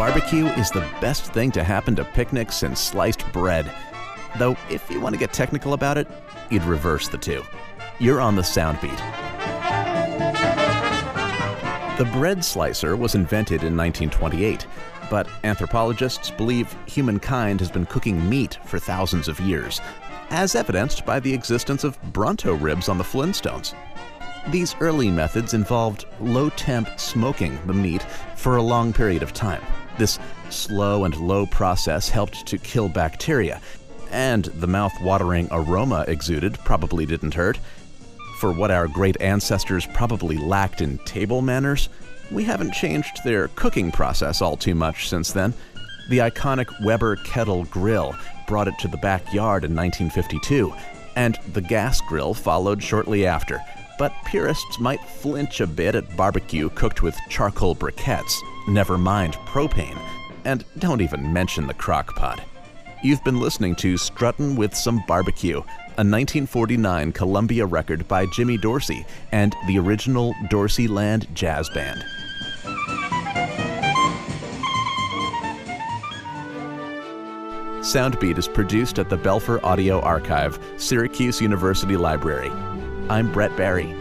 barbecue is the best thing to happen to picnics since sliced bread. Though, if you want to get technical about it, you'd reverse the two. You're on the Soundbeat. The bread slicer was invented in 1928, but anthropologists believe humankind has been cooking meat for thousands of years, as evidenced by the existence of Bronto ribs on the Flintstones. These early methods involved low temp smoking the meat for a long period of time. This slow and low process helped to kill bacteria, and the mouth watering aroma exuded probably didn't hurt. For what our great ancestors probably lacked in table manners, we haven't changed their cooking process all too much since then. The iconic Weber kettle grill brought it to the backyard in 1952, and the gas grill followed shortly after. But purists might flinch a bit at barbecue cooked with charcoal briquettes, never mind propane, and don't even mention the crock pot. You've been listening to Struttin' with Some Barbecue, a 1949 Columbia record by Jimmy Dorsey and the original Dorseyland Jazz Band. Soundbeat is produced at the Belfer Audio Archive, Syracuse University Library. I'm Brett Barry.